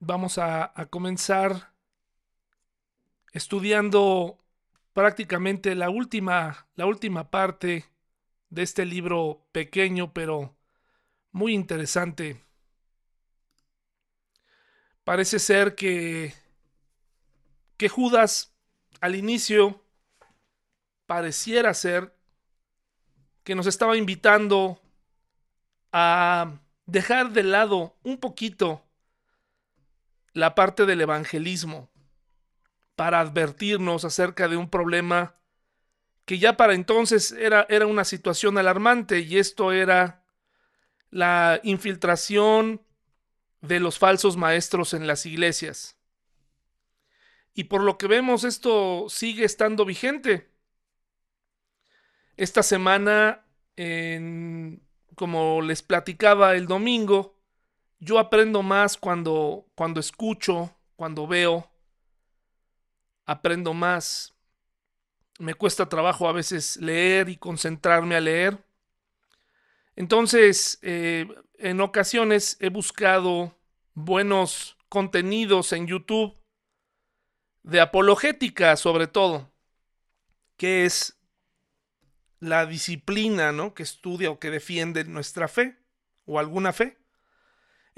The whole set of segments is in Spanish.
vamos a, comenzar estudiando prácticamente la última, la última parte de este libro pequeño pero muy interesante. Parece ser que, que Judas al inicio pareciera ser que nos estaba invitando a dejar de lado un poquito la parte del evangelismo para advertirnos acerca de un problema que ya para entonces era, era una situación alarmante y esto era la infiltración de los falsos maestros en las iglesias. Y por lo que vemos esto sigue estando vigente. Esta semana, como les platicaba el domingo, yo aprendo más cuando, cuando escucho, cuando veo, aprendo más. Me cuesta trabajo a veces leer y concentrarme a leer. Entonces, eh, en ocasiones he buscado buenos contenidos en YouTube de apologética sobre todo, que es la disciplina ¿no? que estudia o que defiende nuestra fe o alguna fe.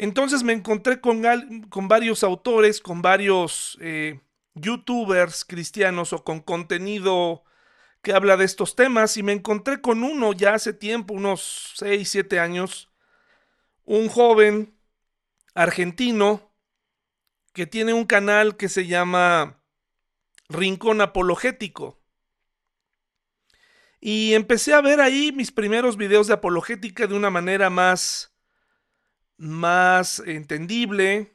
Entonces me encontré con, con varios autores, con varios eh, youtubers cristianos o con contenido que habla de estos temas y me encontré con uno ya hace tiempo, unos 6, 7 años, un joven argentino que tiene un canal que se llama Rincón Apologético. Y empecé a ver ahí mis primeros videos de apologética de una manera más, más entendible.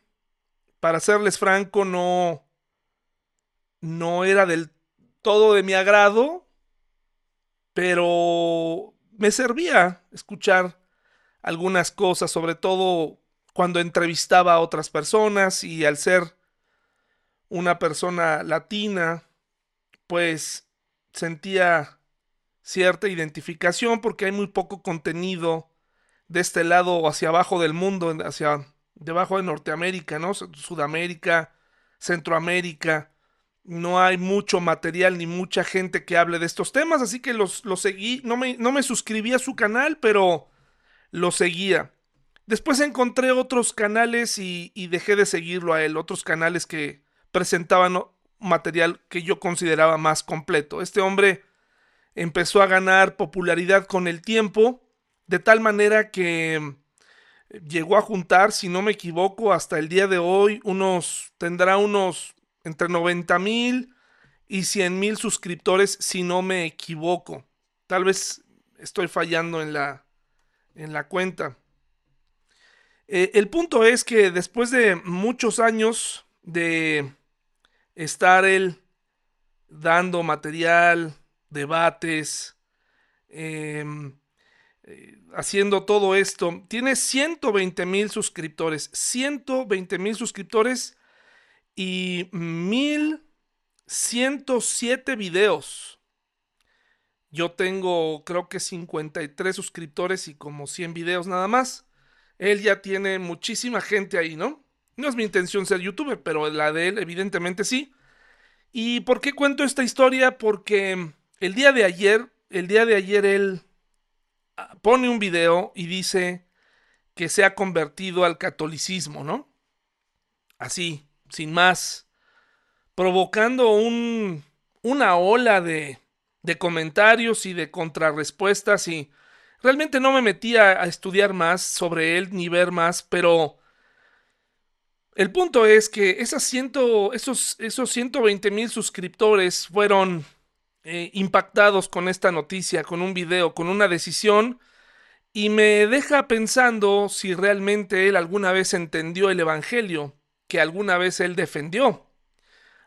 Para serles franco, no, no era del todo de mi agrado, pero me servía escuchar algunas cosas, sobre todo cuando entrevistaba a otras personas y al ser una persona latina, pues sentía cierta identificación porque hay muy poco contenido de este lado hacia abajo del mundo, hacia debajo de Norteamérica, ¿no? Sudamérica, Centroamérica. No hay mucho material ni mucha gente que hable de estos temas, así que los, seguí. No me, no me suscribí a su canal, pero lo seguía. Después encontré otros canales y, y dejé de seguirlo a él, otros canales que presentaban material que yo consideraba más completo. Este hombre empezó a ganar popularidad con el tiempo, de tal manera que eh, llegó a juntar, si no me equivoco, hasta el día de hoy, unos, tendrá unos entre 90 mil y 100 mil suscriptores, si no me equivoco. Tal vez estoy fallando en la, en la cuenta. Eh, el punto es que después de muchos años de estar él dando material, debates, em, haciendo todo esto. Tiene 120 mil suscriptores, 120 mil suscriptores y 1107 videos. Yo tengo creo que 53 suscriptores y como 100 videos nada más. Él ya tiene muchísima gente ahí, ¿no? No es mi intención ser youtuber, pero la de él evidentemente sí. ¿Y por qué cuento esta historia? Porque el día de ayer, el día de ayer él pone un video y dice que se ha convertido al catolicismo, ¿no? Así, sin más, provocando un, una ola de, de comentarios y de contrarrespuestas y realmente no me metí a, estudiar más sobre él ni ver más, pero el punto es que esas ciento, esos, esos 120 mil suscriptores fueron eh, impactados con esta noticia, con un video, con una decisión, y me deja pensando si realmente él alguna vez entendió el Evangelio, que alguna vez él defendió.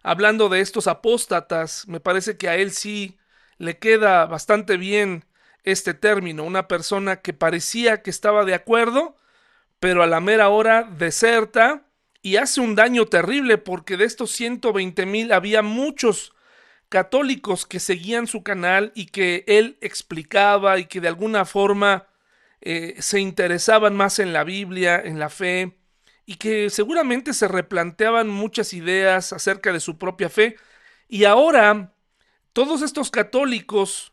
Hablando de estos apóstatas, me parece que a él sí le queda bastante bien este término, una persona que parecía que estaba de acuerdo, pero a la mera hora deserta y hace un daño terrible porque de estos 120 mil había muchos católicos que seguían su canal y que él explicaba y que de alguna forma eh, se interesaban más en la Biblia, en la fe, y que seguramente se replanteaban muchas ideas acerca de su propia fe. Y ahora todos estos católicos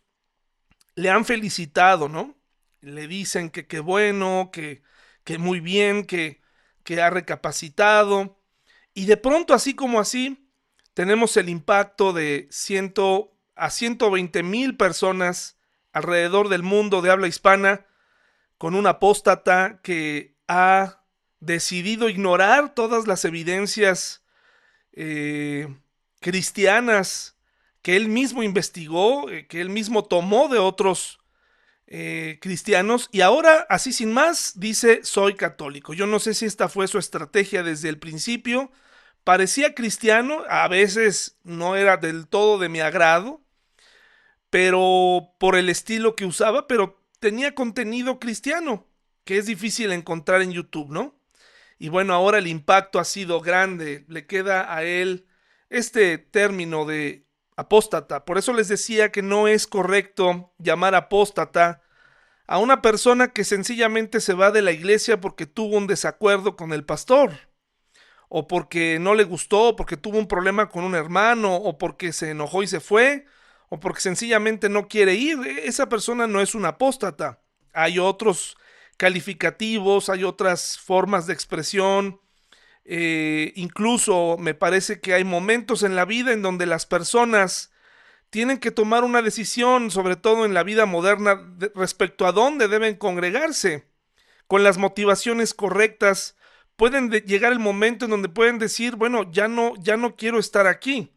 le han felicitado, ¿no? Le dicen que qué bueno, que, que muy bien, que, que ha recapacitado. Y de pronto, así como así, tenemos el impacto de ciento, a 120 mil personas alrededor del mundo de habla hispana con un apóstata que ha decidido ignorar todas las evidencias eh, cristianas que él mismo investigó, eh, que él mismo tomó de otros eh, cristianos y ahora, así sin más, dice soy católico. Yo no sé si esta fue su estrategia desde el principio. Parecía cristiano, a veces no era del todo de mi agrado, pero por el estilo que usaba, pero tenía contenido cristiano, que es difícil encontrar en YouTube, ¿no? Y bueno, ahora el impacto ha sido grande, le queda a él este término de apóstata. Por eso les decía que no es correcto llamar apóstata a una persona que sencillamente se va de la iglesia porque tuvo un desacuerdo con el pastor, o porque no le gustó, o porque tuvo un problema con un hermano, o porque se enojó y se fue, o porque sencillamente no quiere ir. Esa persona no es un apóstata. Hay otros calificativos, hay otras formas de expresión. Eh, incluso me parece que hay momentos en la vida en donde las personas tienen que tomar una decisión, sobre todo en la vida moderna, respecto a dónde deben congregarse. Con las motivaciones correctas, pueden llegar el momento en donde pueden decir, bueno, ya no, ya no quiero estar aquí.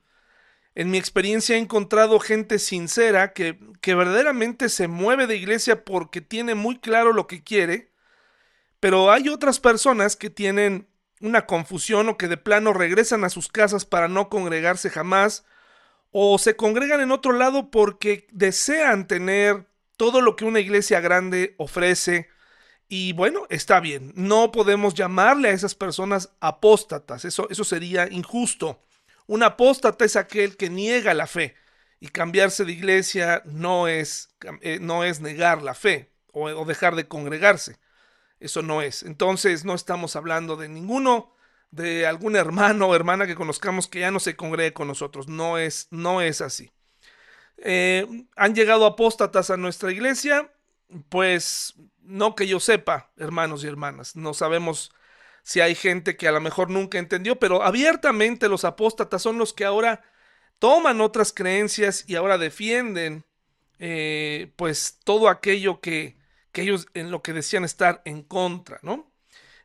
En mi experiencia he encontrado gente sincera que, que verdaderamente se mueve de iglesia porque tiene muy claro lo que quiere, pero hay otras personas que tienen una confusión o que de plano regresan a sus casas para no congregarse jamás, o se congregan en otro lado porque desean tener todo lo que una iglesia grande ofrece. Y bueno, está bien, no podemos llamarle a esas personas apóstatas, eso, eso sería injusto. Un apóstata es aquel que niega la fe y cambiarse de iglesia no es, eh, no es negar la fe o, dejar de congregarse. Eso no es. Entonces no estamos hablando de ninguno de algún hermano o hermana que conozcamos que ya no se congregue con nosotros. No es, no es así. Eh, ¿Han llegado apóstatas a nuestra iglesia? Pues no que yo sepa, hermanos y hermanas. No sabemos si hay gente que a lo mejor nunca entendió, pero abiertamente los apóstatas son los que ahora toman otras creencias y ahora defienden eh, pues todo aquello que, que ellos en lo que decían estar en contra, ¿no?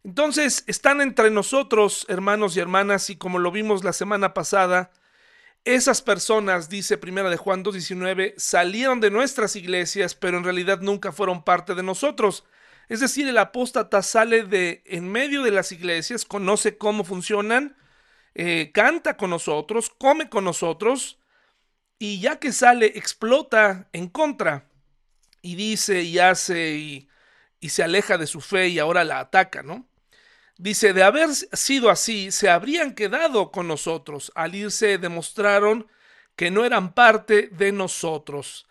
Entonces están entre nosotros, hermanos y hermanas, y como lo vimos la semana pasada, esas personas, dice Primera de Juan 2.19, salieron de nuestras iglesias, pero en realidad nunca fueron parte de nosotros. Es decir, el apóstata sale de en medio de las iglesias, conoce cómo funcionan, eh, canta con nosotros, come con nosotros, y ya que sale, explota en contra y dice y hace y, y se aleja de su fe y ahora la ataca, ¿no? Dice, de haber sido así, se habrían quedado con nosotros. Al irse demostraron que no eran parte de nosotros.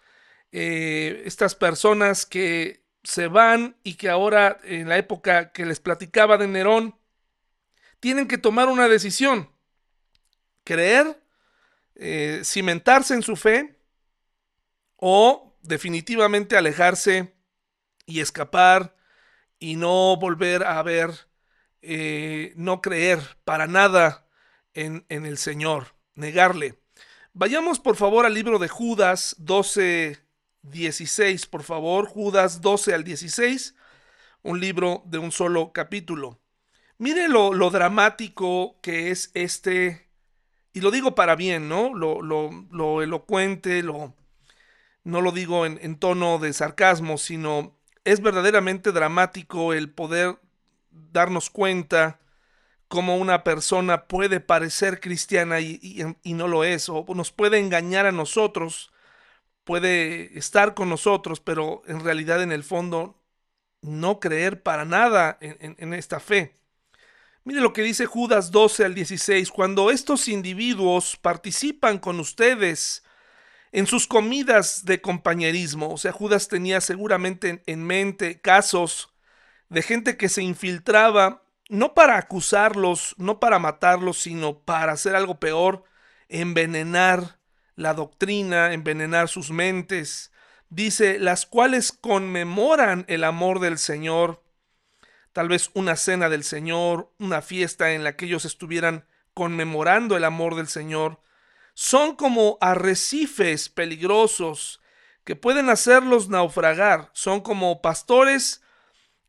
Eh, estas personas que se van y que ahora en la época que les platicaba de Nerón, tienen que tomar una decisión. Creer, eh, cimentarse en su fe o definitivamente alejarse y escapar y no volver a ver, eh, no creer para nada en, en el Señor, negarle. Vayamos por favor al libro de Judas 12, 16, por favor, Judas 12 al 16, un libro de un solo capítulo. Mire lo, dramático que es este, y lo digo para bien, ¿no? Lo, lo, elocuente, lo, no lo digo en, en tono de sarcasmo, sino es verdaderamente dramático el poder darnos cuenta cómo una persona puede parecer cristiana y, y, no lo es, o nos puede engañar a nosotros puede estar con nosotros, pero en realidad en el fondo no creer para nada en, esta fe. Mire lo que dice Judas 12 al 16, cuando estos individuos participan con ustedes en sus comidas de compañerismo, o sea, Judas tenía seguramente en mente casos de gente que se infiltraba no para acusarlos, no para matarlos, sino para hacer algo peor, envenenar la doctrina, envenenar sus mentes. Dice, las cuales conmemoran el amor del Señor, tal vez una cena del Señor, una fiesta en la que ellos estuvieran conmemorando el amor del Señor, son como arrecifes peligrosos que pueden hacerlos naufragar, son como pastores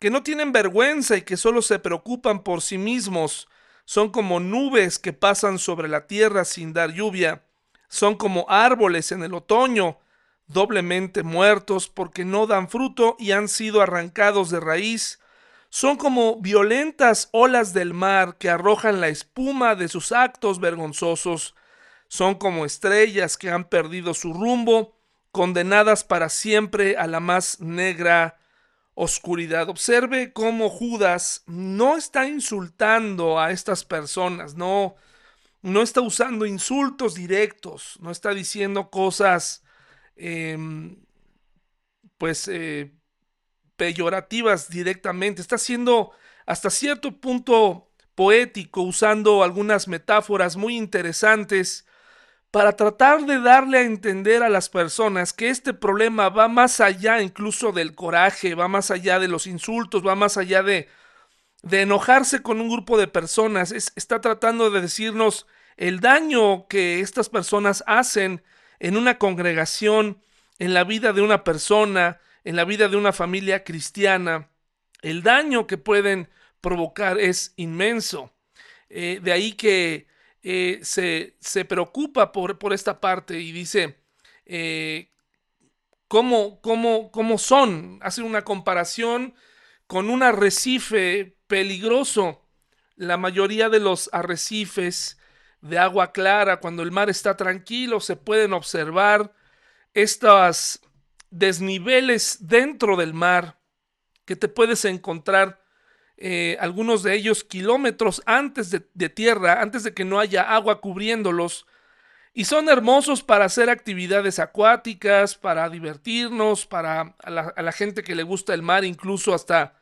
que no tienen vergüenza y que solo se preocupan por sí mismos, son como nubes que pasan sobre la tierra sin dar lluvia, son como árboles en el otoño, doblemente muertos porque no dan fruto y han sido arrancados de raíz, son como violentas olas del mar que arrojan la espuma de sus actos vergonzosos, son como estrellas que han perdido su rumbo, condenadas para siempre a la más negra oscuridad. Observe cómo Judas no está insultando a estas personas, no, no está usando insultos directos, no está diciendo cosas em, pues eh, peyorativas directamente, está siendo hasta cierto punto poético, usando algunas metáforas muy interesantes para tratar de darle a entender a las personas que este problema va más allá incluso del coraje, va más allá de los insultos, va más allá de, de enojarse con un grupo de personas, está tratando de decirnos el daño que estas personas hacen en una congregación, en la vida de una persona, en la vida de una familia cristiana, el daño que pueden provocar es inmenso. Eh, de ahí que eh, se, se, preocupa por, por, esta parte y dice eh, ¿cómo, cómo, cómo son. Hace una comparación con un arrecife peligroso. La mayoría de los arrecifes de agua clara, cuando el mar está tranquilo, se pueden observar estos desniveles dentro del mar que te puedes encontrar eh, algunos de ellos kilómetros antes de, tierra, antes de que no haya agua cubriéndolos. Y son hermosos para hacer actividades acuáticas, para divertirnos, para a la, gente que le gusta el mar, incluso hasta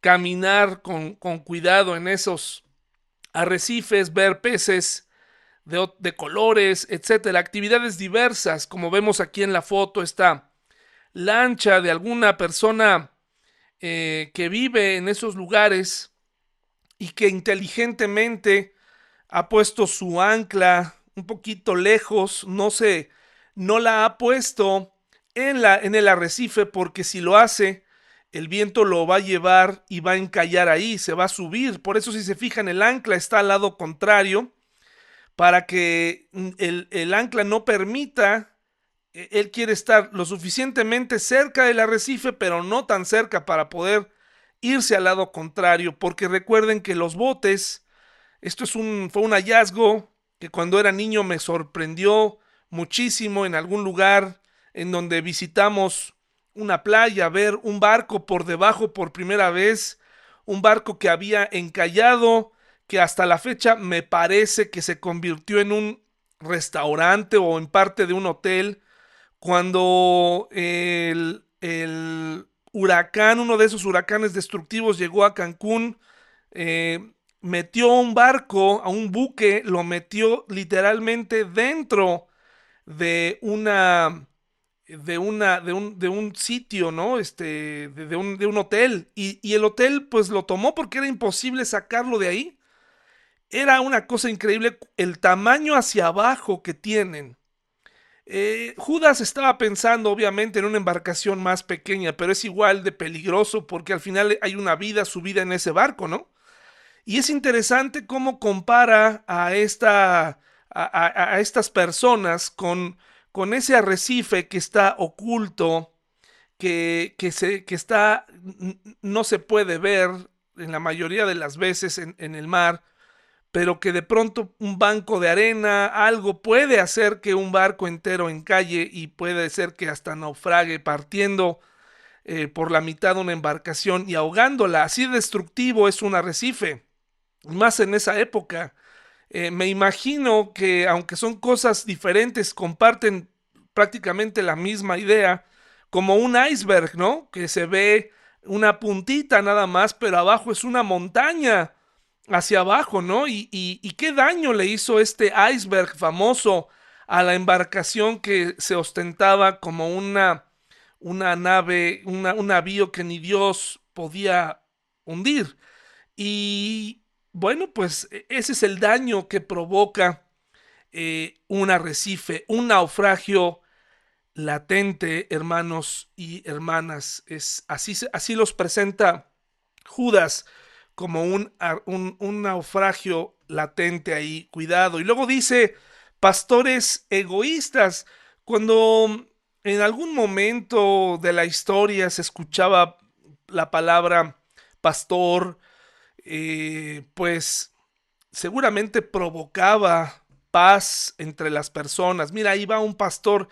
caminar con, cuidado en esos arrecifes, ver peces de, colores, etcétera, actividades diversas, como vemos aquí en la foto, esta lancha de alguna persona eh, que vive en esos lugares y que inteligentemente ha puesto su ancla un poquito lejos, no se, no la ha puesto en, la, en el arrecife porque si lo hace, el viento lo va a llevar y va a encallar ahí, se va a subir. Por eso si se fijan, el ancla está al lado contrario para que mm, el, ancla no permita, él quiere estar lo suficientemente cerca del arrecife, pero no tan cerca para poder irse al lado contrario, porque recuerden que los botes, esto es un, fue un hallazgo que cuando era niño me sorprendió muchísimo en algún lugar en donde visitamos una playa, ver un barco por debajo por primera vez, un barco que había encallado que hasta la fecha me parece que se convirtió en un restaurante o en parte de un hotel cuando el, huracán, uno de esos huracanes destructivos llegó a Cancún, eh, metió un barco, a un buque, lo metió literalmente dentro de una de una de un, de un sitio, ¿no? Este de, un, de un hotel y, y el hotel pues lo tomó porque era imposible sacarlo de ahí era una cosa increíble el tamaño hacia abajo que tienen. Eh, Judas estaba pensando obviamente en una embarcación más pequeña, pero es igual de peligroso porque al final hay una vida subida en ese barco, ¿no? Y es interesante cómo compara a, esta, a, estas personas con, con, ese arrecife que está oculto, que, que, se, que está, no se puede ver en la mayoría de las veces en, en el mar, pero que de pronto un banco de arena, algo puede hacer que un barco entero encalle y puede ser que hasta naufrague partiendo eh, por la mitad de una embarcación y ahogándola. Así destructivo es un arrecife, más en esa época. Eh, me imagino que aunque son cosas diferentes, comparten prácticamente la misma idea, como un iceberg, ¿no? Que se ve una puntita nada más, pero abajo es una montaña hacia abajo, ¿no? Y, y, qué daño le hizo este iceberg famoso a la embarcación que se ostentaba como una, una nave, un navío que ni Dios podía hundir. Y bueno, pues e, ese es el daño que provoca eh, un arrecife, un naufragio latente, hermanos y hermanas. Es, así, así los presenta Judas como un, un, naufragio latente ahí, cuidado. Y luego dice, pastores egoístas, cuando en algún momento de la historia se escuchaba la palabra pastor, eh, pues seguramente provocaba paz entre las personas. Mira, ahí va un pastor.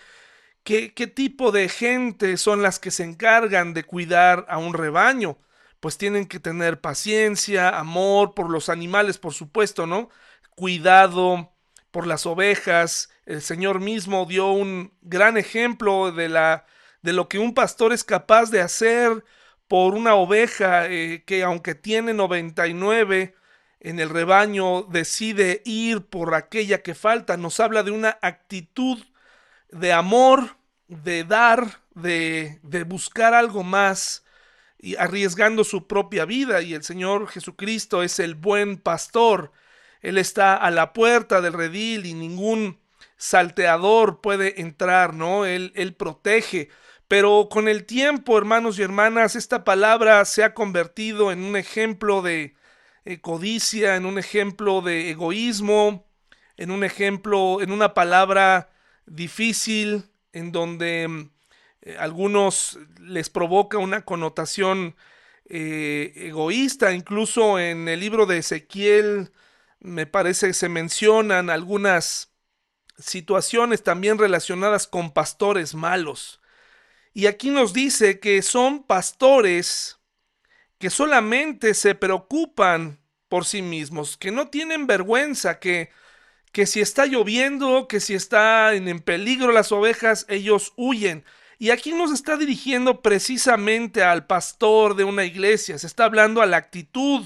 ¿Qué, ¿Qué tipo de gente son las que se encargan de cuidar a un rebaño? Pues tienen que tener paciencia, amor por los animales, por supuesto, ¿no? Cuidado por las ovejas. El Señor mismo dio un gran ejemplo de la de lo que un pastor es capaz de hacer por una oveja eh, que aunque tiene 99 en el rebaño decide ir por aquella que falta. Nos habla de una actitud de amor, de dar, de, de buscar algo más y arriesgando su propia vida. Y el Señor Jesucristo es el buen pastor. Él está a la puerta del redil y ningún salteador puede entrar, ¿no? Él, él protege. Pero con el tiempo, hermanos y hermanas, esta palabra se ha convertido en un ejemplo de, eh, codicia, en un ejemplo de egoísmo, en un ejemplo, en una palabra difícil, en donde mm, eh, algunos les provoca una connotación eh, egoísta, incluso en el libro de Ezequiel me parece que se mencionan algunas situaciones también relacionadas con pastores malos. Y aquí nos dice que son pastores que solamente se preocupan por sí mismos, que no tienen vergüenza, que, que si está lloviendo, que si están en peligro las ovejas, ellos huyen. Y aquí nos está dirigiendo precisamente al pastor de una iglesia, se está hablando a la actitud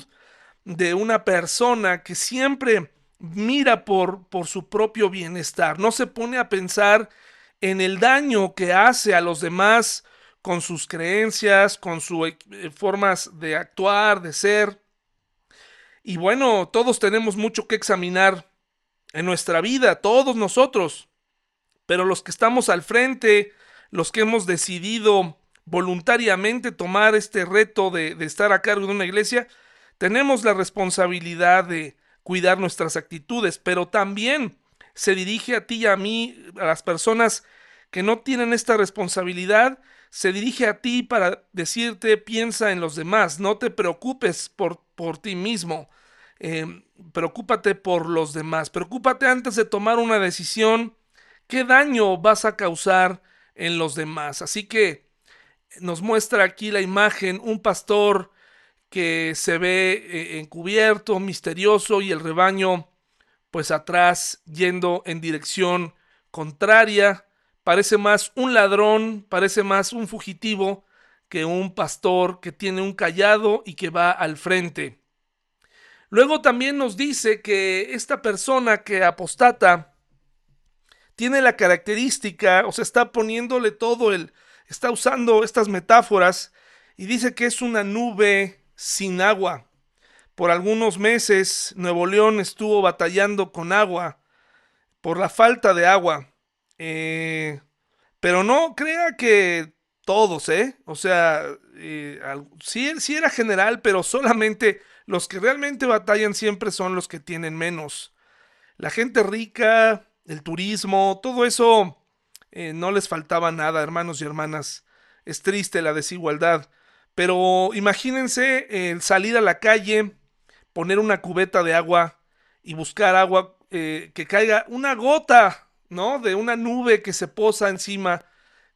de una persona que siempre mira por, por su propio bienestar, no se pone a pensar en el daño que hace a los demás con sus creencias, con sus eh, formas de actuar, de ser. Y bueno, todos tenemos mucho que examinar en nuestra vida, todos nosotros. Pero los que estamos al frente, los que hemos decidido voluntariamente tomar este reto de, de estar a cargo de una iglesia, tenemos la responsabilidad de cuidar nuestras actitudes, pero también se dirige a ti y a mí, a las personas que no tienen esta responsabilidad, se dirige a ti para decirte piensa en los demás, no te preocupes por, por ti mismo, eh, preocúpate por los demás, preocúpate antes de tomar una decisión, qué daño vas a causar en los demás. Así que nos muestra aquí la imagen, un pastor que se ve eh, encubierto, misterioso y el rebaño pues atrás yendo en dirección contraria parece más un ladrón, parece más un fugitivo que un pastor que tiene un callado y que va al frente. Luego también nos dice que esta persona que apostata tiene la característica, o sea, está poniéndole todo el, está usando estas metáforas y dice que es una nube sin agua. Por algunos meses Nuevo León estuvo batallando con agua, por la falta de agua. Eh, pero no crea que todos, ¿eh? O sea, eh, sí, sí era general, pero solamente los que realmente batallan siempre son los que tienen menos. La gente rica, el turismo, todo eso eh, no les faltaba nada, hermanos y hermanas. Es triste la desigualdad. Pero imagínense el salir a la calle, poner una cubeta de agua y buscar agua que caiga una gota ¿no? De una nube que se posa encima,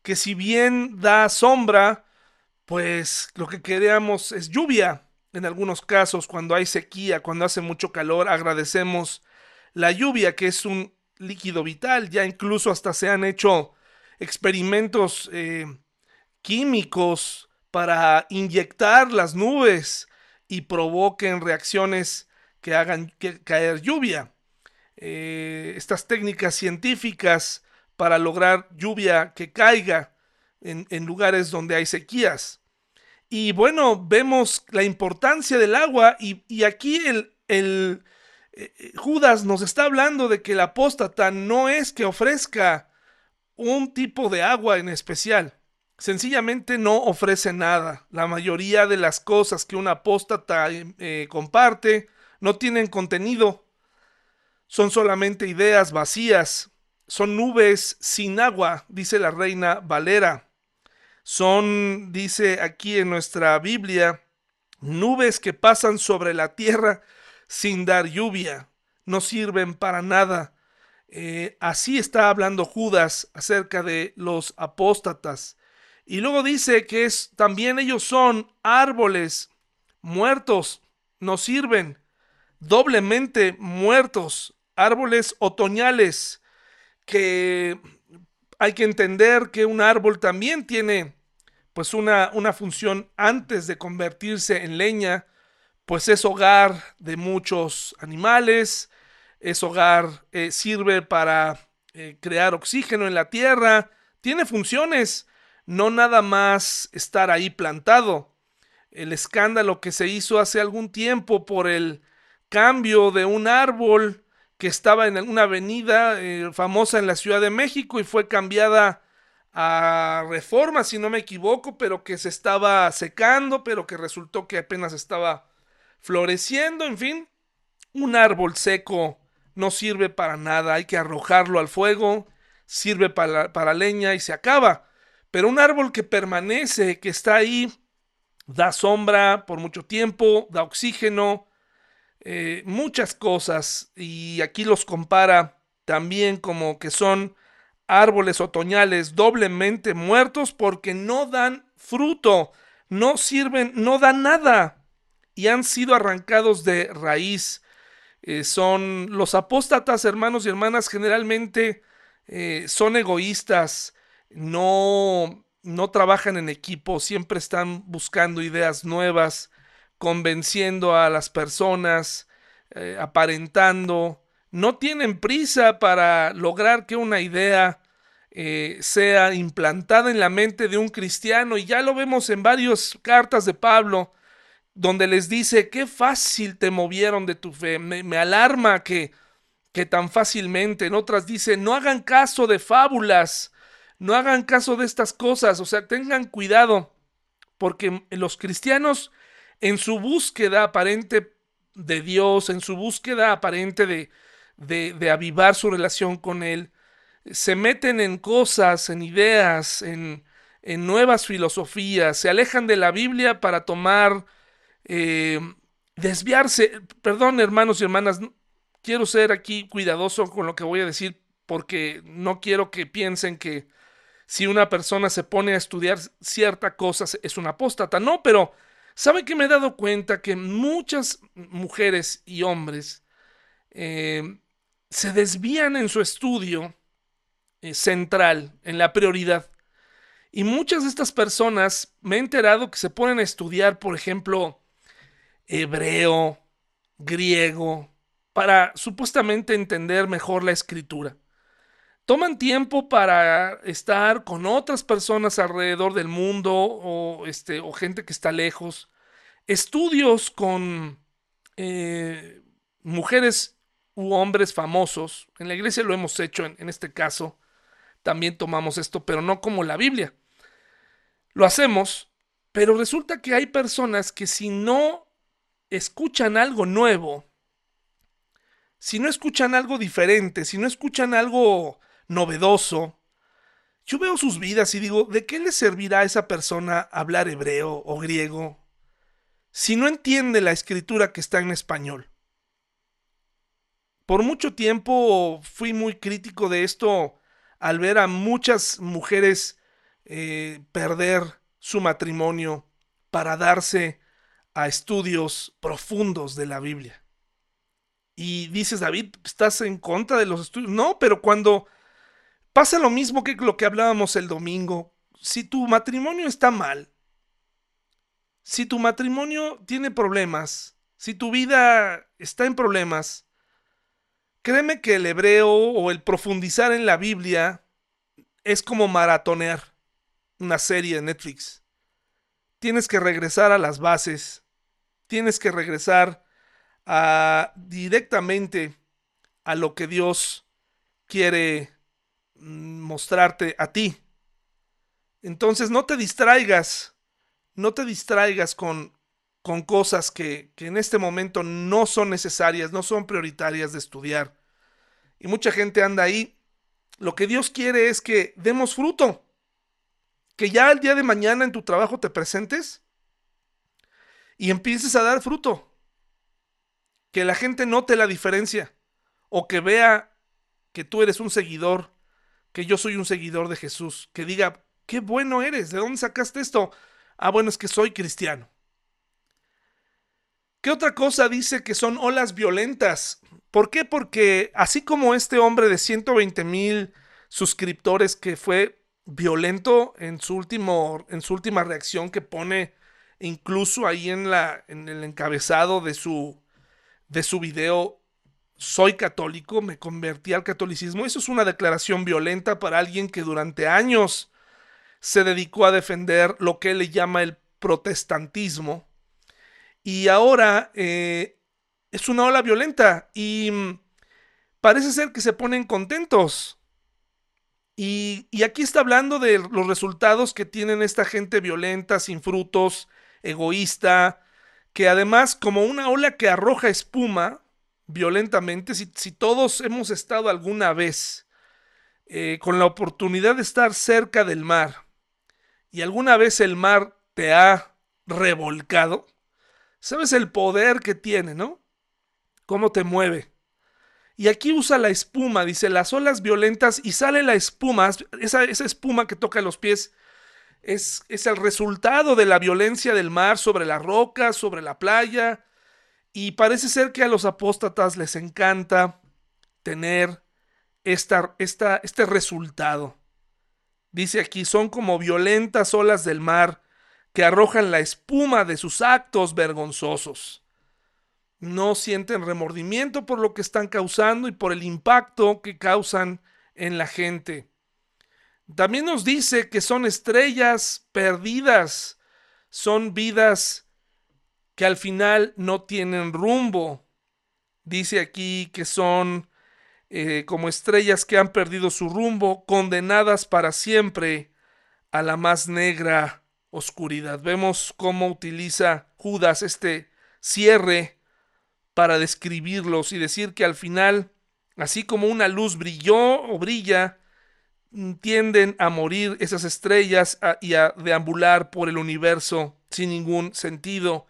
que si bien da sombra, pues lo que queremos es lluvia. En algunos casos, cuando hay sequía, cuando hace mucho calor, agradecemos la lluvia, que es un líquido vital. Ya incluso hasta se han hecho experimentos eh, químicos para inyectar las nubes y provoquen reacciones que hagan caer lluvia. Eh, estas técnicas científicas para lograr lluvia que caiga en, lugares donde hay sequías. Y bueno, vemos la importancia del agua y, aquí el, el eh, eh, Judas nos está hablando de que el apóstata no es que ofrezca un tipo de agua en especial. Sencillamente no ofrece nada. La mayoría de las cosas que un apóstata eh, comparte no tienen contenido. Son solamente ideas vacías. Son nubes sin agua, dice la reina Valera. Son, dice aquí en nuestra Biblia, nubes que pasan sobre la tierra sin dar lluvia. No sirven para nada. Eh, así está hablando Judas acerca de los apóstatas. Y luego dice que es, también ellos son árboles muertos, no sirven, doblemente muertos, árboles otoñales, que hay que entender que un árbol también tiene pues una, una función antes de convertirse en leña, pues es hogar de muchos animales, es hogar, eh, sirve para eh, crear oxígeno en la tierra, tiene funciones, no nada más estar ahí plantado. El escándalo que se hizo hace algún tiempo por el cambio de un árbol que estaba en una avenida eh, famosa en la Ciudad de México y fue cambiada a reforma, si no me equivoco, pero que se estaba secando, pero que resultó que apenas estaba floreciendo, en fin, un árbol seco no sirve para nada, hay que arrojarlo al fuego, sirve para, para leña y se acaba. Pero un árbol que permanece, que está ahí, da sombra por mucho tiempo, da oxígeno, eh, muchas cosas. Y aquí los compara también como que son árboles otoñales doblemente muertos porque no dan fruto, no sirven, no dan nada y han sido arrancados de raíz. Eh, son los apóstatas, hermanos y hermanas, generalmente eh, son egoístas, no, no trabajan en equipo, siempre están buscando ideas nuevas, convenciendo a las personas, eh, aparentando, no tienen prisa para lograr que una idea sea implantada en la mente de un cristiano y ya lo vemos en varias cartas de Pablo donde les dice qué fácil te movieron de tu fe, me, me alarma que, que tan fácilmente, en otras dice no hagan caso de fábulas, no hagan caso de estas cosas, o sea, tengan cuidado, porque los cristianos en su búsqueda aparente de Dios, en su búsqueda aparente de, de, avivar su relación con Él, se meten en cosas, en ideas, en, en nuevas filosofías, se alejan de la Biblia para tomar, eh, desviarse. Perdón, hermanos y hermanas, quiero ser aquí cuidadoso con lo que voy a decir porque no quiero que piensen que si una persona se pone a estudiar cierta cosa es una apóstata. No, pero ¿sabe que me he dado cuenta que muchas mujeres y hombres eh, se desvían en su estudio eh, central, en la prioridad? Y muchas de estas personas me he enterado que se ponen a estudiar, por ejemplo, hebreo, griego, para supuestamente entender mejor la escritura toman tiempo para estar con otras personas alrededor del mundo o, este, o gente que está lejos, estudios con eh, mujeres u hombres famosos. En la iglesia lo hemos hecho en, en este caso. También tomamos esto, pero no como la Biblia. Lo hacemos, pero resulta que hay personas que si no escuchan algo nuevo, si no escuchan algo diferente, si no escuchan algo novedoso. Yo veo sus vidas y digo, ¿de qué le servirá a esa persona hablar hebreo o griego si no entiende la escritura que está en español? Por mucho tiempo fui muy crítico de esto al ver a muchas mujeres eh, perder su matrimonio para darse a estudios profundos de la Biblia. Y dices, David, ¿estás en contra de los estudios? No, pero cuando Pasa lo mismo que lo que hablábamos el domingo. Si tu matrimonio está mal, si tu matrimonio tiene problemas, si tu vida está en problemas, créeme que el hebreo o el profundizar en la Biblia es como maratonear una serie de Netflix. Tienes que regresar a las bases, tienes que regresar directamente a lo que Dios quiere mm, mostrarte a ti. Entonces no te distraigas, no te distraigas con, con cosas que, que en este momento no son necesarias, no son prioritarias de estudiar. Y mucha gente anda ahí. Lo que Dios quiere es que demos fruto. Que ya el día de mañana en tu trabajo te presentes y empieces a dar fruto. Que la gente note la diferencia o que vea que tú eres un seguidor, que yo soy un seguidor de Jesús, que diga, qué bueno eres, ¿de dónde sacaste esto? Ah, bueno, es que soy cristiano. ¿Qué otra cosa dice que son olas violentas? ¿Por qué? Porque así como este hombre de 120 mil suscriptores que fue violento en su, último, en su última reacción que pone incluso ahí en, la, en el encabezado de su, de su video, soy católico, me convertí al catolicismo. Eso es una declaración violenta para alguien que durante años se dedicó a defender lo que él le llama el protestantismo. Y ahora eh, es una ola violenta y mm, parece ser que se ponen contentos. Y, y, aquí está hablando de los resultados que tienen esta gente violenta, sin frutos, egoísta, que además como una ola que arroja espuma violentamente, si, si todos hemos estado alguna vez eh, con la oportunidad de estar cerca del mar y alguna vez el mar te ha revolcado, sabes el poder que tiene, ¿no? Cómo te mueve. Y aquí usa la espuma, dice las olas violentas y sale la espuma, esa, esa espuma que toca los pies es, es, el resultado de la violencia del mar sobre la roca, sobre la playa, y parece ser que a los apóstatas les encanta tener esta, esta, este resultado. Dice aquí, son como violentas olas del mar que arrojan la espuma de sus actos vergonzosos no sienten remordimiento por lo que están causando y por el impacto que causan en la gente. También nos dice que son estrellas perdidas, son vidas que al final no tienen rumbo. Dice aquí que son eh, como estrellas que han perdido su rumbo, condenadas para siempre a la más negra oscuridad. Vemos cómo utiliza Judas este cierre para describirlos y decir que al final, así como una luz brilló o brilla, tienden a morir esas estrellas y a deambular por el universo sin ningún sentido,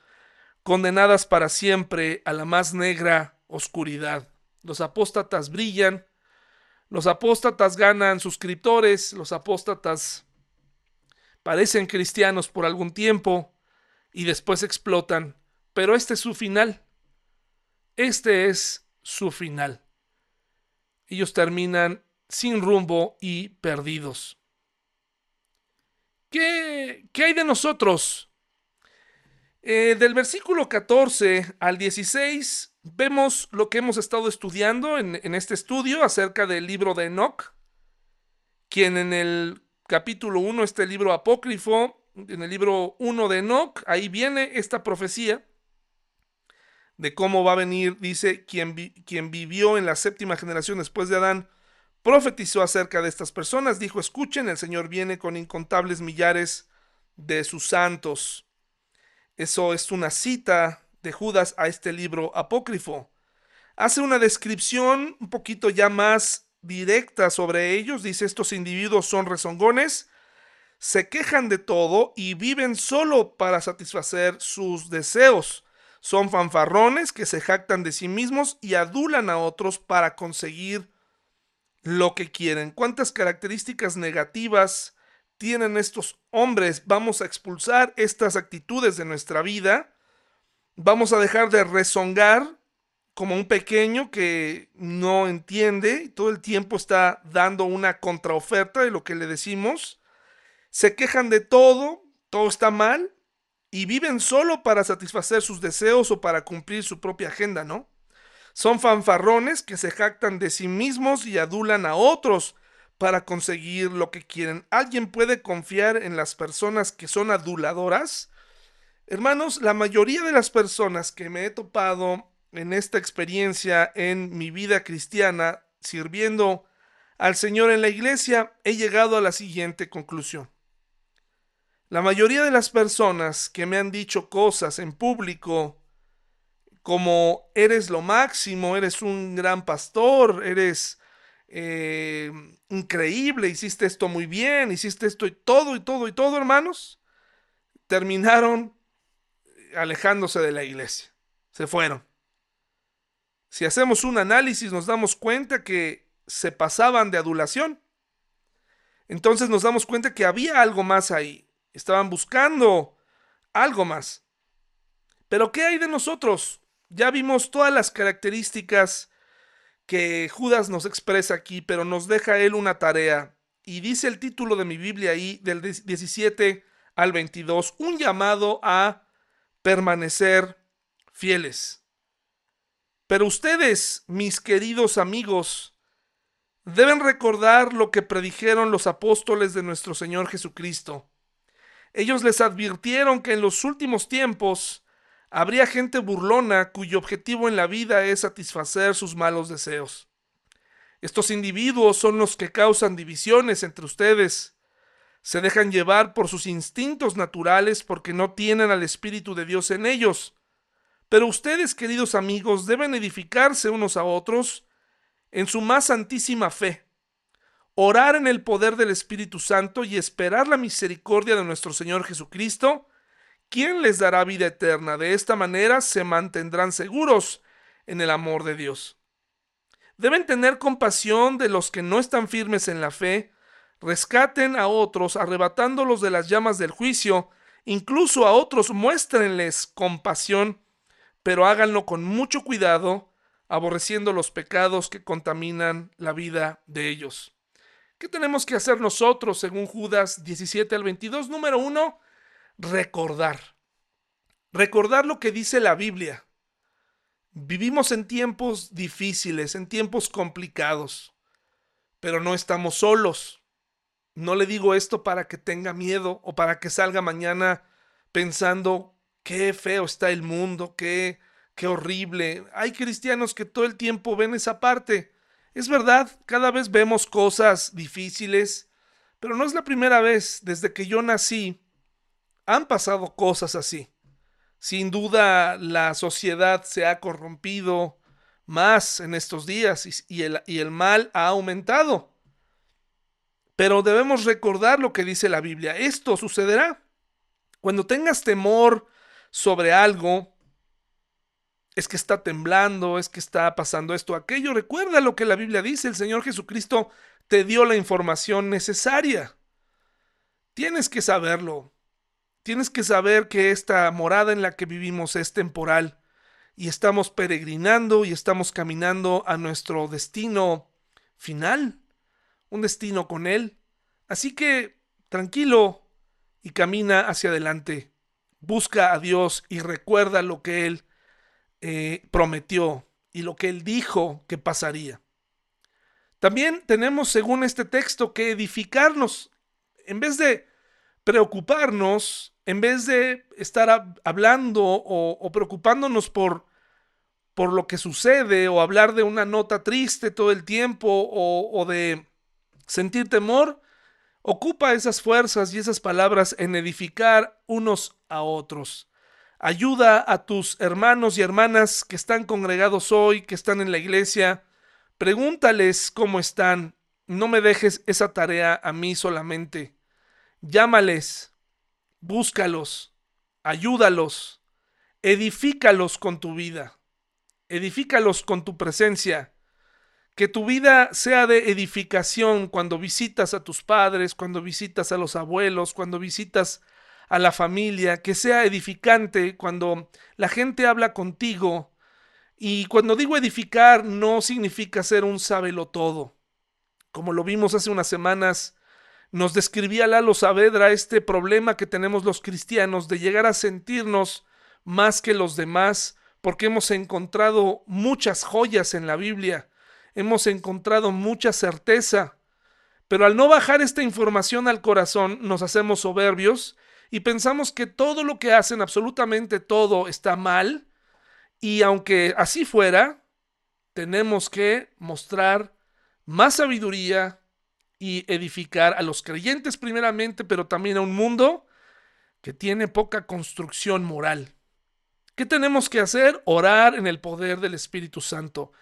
condenadas para siempre a la más negra oscuridad. Los apóstatas brillan, los apóstatas ganan suscriptores, los apóstatas parecen cristianos por algún tiempo y después explotan, pero este es su final. Este es su final. Ellos terminan sin rumbo y perdidos. ¿Qué, qué hay de nosotros? Eh, del versículo 14 al 16 vemos lo que hemos estado estudiando en, en este estudio acerca del libro de Enoch, quien en el capítulo 1, este libro apócrifo, en el libro 1 de Enoch, ahí viene esta profecía de cómo va a venir, dice, quien, quien vivió en la séptima generación después de Adán, profetizó acerca de estas personas, dijo, escuchen, el Señor viene con incontables millares de sus santos. Eso es una cita de Judas a este libro apócrifo. Hace una descripción un poquito ya más directa sobre ellos. Dice, estos individuos son rezongones, se quejan de todo y viven solo para satisfacer sus deseos. Son fanfarrones que se jactan de sí mismos y adulan a otros para conseguir lo que quieren. ¿Cuántas características negativas tienen estos hombres? Vamos a expulsar estas actitudes de nuestra vida. Vamos a dejar de rezongar como un pequeño que no entiende y todo el tiempo está dando una contraoferta de lo que le decimos. Se quejan de todo, todo está mal y viven solo para satisfacer sus deseos o para cumplir su propia agenda, ¿no? Son fanfarrones que se jactan de sí mismos y adulan a otros para conseguir lo que quieren. ¿Alguien puede confiar en las personas que son aduladoras? Hermanos, la mayoría de las personas que me he topado en esta experiencia en mi vida cristiana, sirviendo al Señor en la iglesia, he llegado a la siguiente conclusión. La mayoría de las personas que me han dicho cosas en público, como eres lo máximo, eres un gran pastor, eres eh, increíble, hiciste esto muy bien, hiciste esto y todo y todo y todo, hermanos, terminaron alejándose de la iglesia, se fueron. Si hacemos un análisis nos damos cuenta que se pasaban de adulación. Entonces nos damos cuenta que había algo más ahí. Estaban buscando algo más. Pero ¿qué hay de nosotros? Ya vimos todas las características que Judas nos expresa aquí, pero nos deja él una tarea. Y dice el título de mi Biblia ahí, del 17 al 22, un llamado a permanecer fieles. Pero ustedes, mis queridos amigos, deben recordar lo que predijeron los apóstoles de nuestro Señor Jesucristo. Ellos les advirtieron que en los últimos tiempos habría gente burlona cuyo objetivo en la vida es satisfacer sus malos deseos. Estos individuos son los que causan divisiones entre ustedes. Se dejan llevar por sus instintos naturales porque no tienen al Espíritu de Dios en ellos pero ustedes, queridos amigos, deben edificarse unos a otros en su más santísima fe, orar en el poder del Espíritu Santo y esperar la misericordia de nuestro Señor Jesucristo, quien les dará vida eterna. De esta manera se mantendrán seguros en el amor de Dios. Deben tener compasión de los que no están firmes en la fe, rescaten a otros arrebatándolos de las llamas del juicio, incluso a otros muéstrenles compasión pero háganlo con mucho cuidado, aborreciendo los pecados que contaminan la vida de ellos. ¿Qué tenemos que hacer nosotros según Judas 17 al 22? Número uno, recordar. Recordar lo que dice la Biblia. Vivimos en tiempos difíciles, en tiempos complicados, pero no estamos solos. No le digo esto para que tenga miedo o para que salga mañana pensando qué feo está el mundo, qué, qué horrible. Hay cristianos que todo el tiempo ven esa parte. Es verdad, cada vez vemos cosas difíciles, pero no es la primera vez desde que yo nací. Han pasado cosas así. Sin duda la sociedad se ha corrompido más en estos días y, el, y el mal ha aumentado. Pero debemos recordar lo que dice la Biblia. Esto sucederá. Cuando tengas temor sobre algo, es que está temblando, es que está pasando esto, aquello. Recuerda lo que la Biblia dice, el Señor Jesucristo te dio la información necesaria. Tienes que saberlo. Tienes que saber que esta morada en la que vivimos es temporal y estamos peregrinando y estamos caminando a nuestro destino final, un destino con Él. Así que tranquilo y camina hacia adelante busca a Dios y recuerda lo que Él eh, prometió y lo que Él dijo que pasaría. También tenemos, según este texto, que edificarnos. En vez de preocuparnos, en vez de estar hablando o, preocupándonos por, por lo que sucede o hablar de una nota triste todo el tiempo o de sentir temor, Ocupa esas fuerzas y esas palabras en edificar unos a otros. Ayuda a tus hermanos y hermanas que están congregados hoy, que están en la iglesia. Pregúntales cómo están. No me dejes esa tarea a mí solamente. Llámales, búscalos, ayúdalos, edifícalos con tu vida, edifícalos con tu presencia que tu vida sea de edificación cuando visitas a tus padres, cuando visitas a los abuelos, cuando visitas a la familia, que sea edificante cuando la gente habla contigo. Y cuando digo edificar no significa ser un sábelo todo. Como lo vimos hace unas semanas, nos describía Lalo Saavedra este problema que tenemos los cristianos de llegar a sentirnos más que los demás porque hemos encontrado muchas joyas en la Biblia, hemos encontrado mucha certeza, pero al no bajar esta información al corazón nos hacemos soberbios y pensamos que todo lo que hacen, absolutamente todo, está mal, y aunque así fuera, tenemos que mostrar más sabiduría y edificar a los creyentes primeramente, pero también a un mundo que tiene poca construcción moral. ¿Qué tenemos que hacer? Orar en el poder del Espíritu Santo.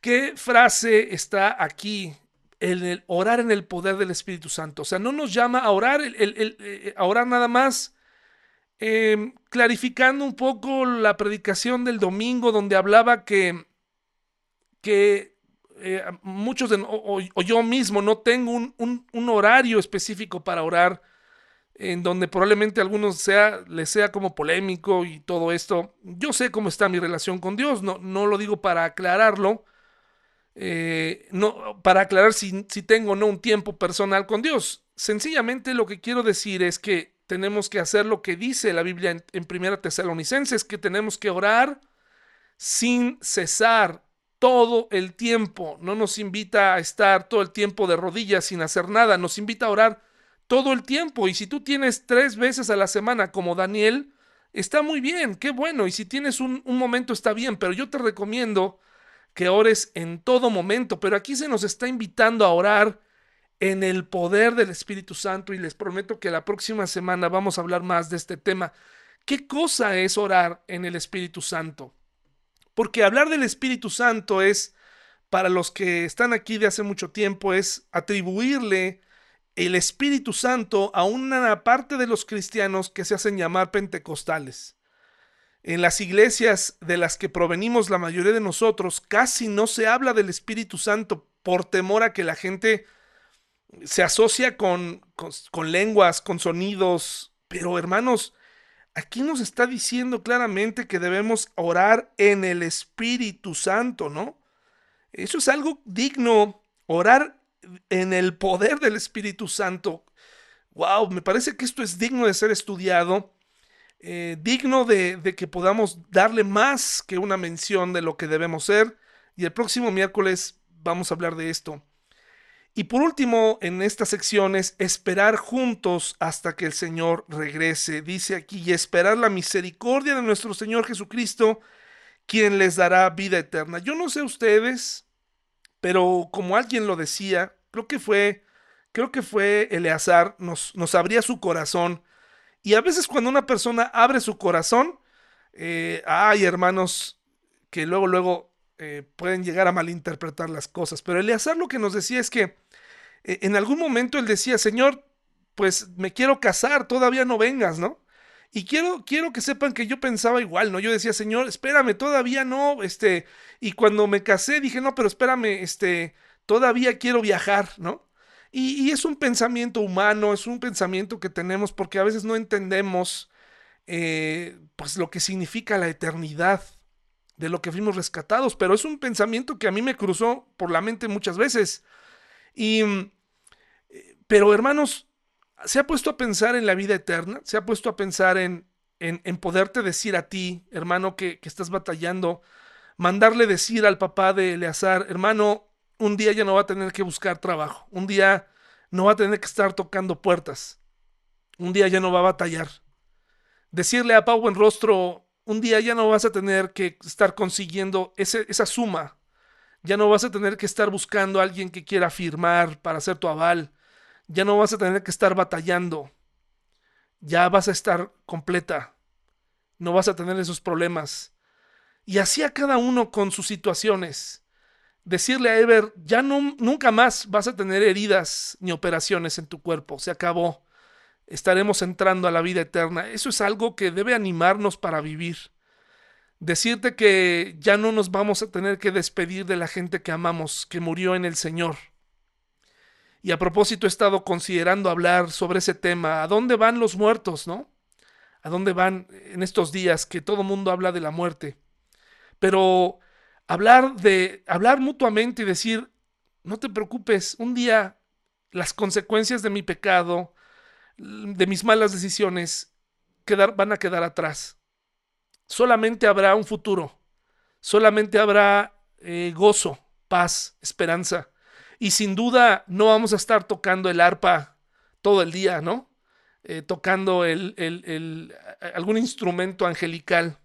¿Qué frase está aquí? El, orar en el poder del Espíritu Santo. O sea, no nos llama a orar, eh, a orar nada más, em, clarificando un poco la predicación del domingo, donde hablaba que, que eh, muchos de, o, yo mismo no tengo un, un horario específico para orar en donde probablemente a algunos sea, les sea como polémico y todo esto. Yo sé cómo está mi relación con Dios, no, no lo digo para aclararlo, eh, no, para aclarar si, si tengo o no un tiempo personal con Dios. Sencillamente lo que quiero decir es que tenemos que hacer lo que dice la Biblia en, en Primera Tesalonicenses, que tenemos que orar sin cesar todo el tiempo. No nos invita a estar todo el tiempo de rodillas sin hacer nada, nos invita a orar todo el tiempo. Y si tú tienes tres veces a la semana como Daniel, está muy bien, qué bueno. Y si tienes un, momento está bien, pero yo te recomiendo que ores en todo momento. Pero aquí se nos está invitando a orar en el poder del Espíritu Santo y les prometo que la próxima semana vamos a hablar más de este tema. ¿Qué cosa es orar en el Espíritu Santo? Porque hablar del Espíritu Santo es, para los que están aquí de hace mucho tiempo, es atribuirle el Espíritu Santo a una parte de los cristianos que se hacen llamar pentecostales. En las iglesias de las que provenimos la mayoría de nosotros, casi no se habla del Espíritu Santo por temor a que la gente se asocia con, con, lenguas, con sonidos. Pero hermanos, aquí nos está diciendo claramente que debemos orar en el Espíritu Santo, ¿no? Eso es algo digno. Orar en el poder del Espíritu Santo. Wow, me parece que esto es digno de ser estudiado, eh, digno de, de, que podamos darle más que una mención de lo que debemos ser. Y el próximo miércoles vamos a hablar de esto. Y por último, en esta sección es esperar juntos hasta que el Señor regrese. Dice aquí, y esperar la misericordia de nuestro Señor Jesucristo, quien les dará vida eterna. Yo no sé ustedes, pero como alguien lo decía, creo que fue, creo que fue Eleazar, nos, nos abría su corazón. Y a veces cuando una persona abre su corazón, eh, hay hermanos que luego, luego eh, pueden llegar a malinterpretar las cosas. Pero Eleazar lo que nos decía es que eh, en algún momento él decía, Señor, pues me quiero casar, todavía no vengas, ¿no? Y quiero, quiero que sepan que yo pensaba igual, ¿no? Yo decía, Señor, espérame, todavía no, este, y cuando me casé dije, no, pero espérame, este, todavía quiero viajar, ¿no? Y, es un pensamiento humano, es un pensamiento que tenemos porque a veces no entendemos, eh, pues, lo que significa la eternidad de lo que fuimos rescatados, pero es un pensamiento que a mí me cruzó por la mente muchas veces. Y, eh, pero hermanos, se ha puesto a pensar en la vida eterna, se ha puesto a pensar en, en, poderte decir a ti, hermano, que, que, estás batallando, mandarle decir al papá de Eleazar, hermano, un día ya no va a tener que buscar trabajo, un día no va a tener que estar tocando puertas, un día ya no va a batallar. Decirle a Pau en rostro, un día ya no vas a tener que estar consiguiendo esa suma, ya no vas a tener que estar buscando a alguien que quiera firmar para hacer tu aval ya no vas a tener que estar batallando, ya vas a estar completa, no vas a tener esos problemas. Y así a cada uno con sus situaciones. Decirle a Ever, ya no, nunca más vas a tener heridas ni operaciones en tu cuerpo, se acabó. Estaremos entrando a la vida eterna. Eso es algo que debe animarnos para vivir. Decirte que ya no nos vamos a tener que despedir de la gente que amamos, que murió en el Señor y a propósito he estado considerando hablar sobre ese tema, ¿a dónde van los muertos, no? ¿A dónde van en estos días que todo mundo habla de la muerte? Pero hablar de hablar mutuamente y decir, no te preocupes, un día las consecuencias de mi pecado, de mis malas decisiones, van a quedar atrás. solamente habrá un futuro, solamente habrá eh, gozo, paz, esperanza. Y sin duda no vamos a estar tocando el arpa todo el día, ¿no? Eh, tocando algún instrumento angelical.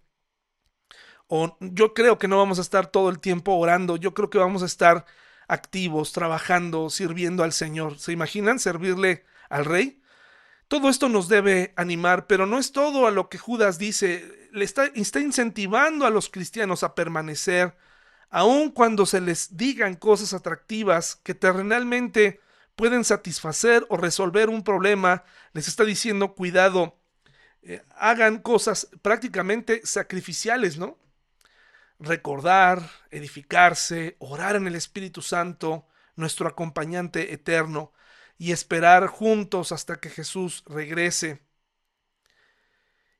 O yo creo que no vamos a estar todo el tiempo orando, yo creo que vamos a estar activos, trabajando, sirviendo al Señor. ¿Se imaginan servirle al rey? Todo esto nos debe animar, pero no es todo a lo que Judas dice. Le está, incentivando a los cristianos a permanecer, aun cuando se les digan cosas atractivas que terrenalmente pueden satisfacer o resolver un problema, les está diciendo, cuidado, eh, hagan cosas prácticamente sacrificiales, ¿no? Recordar, edificarse, orar en el Espíritu Santo, nuestro acompañante eterno, y esperar juntos hasta que Jesús regrese.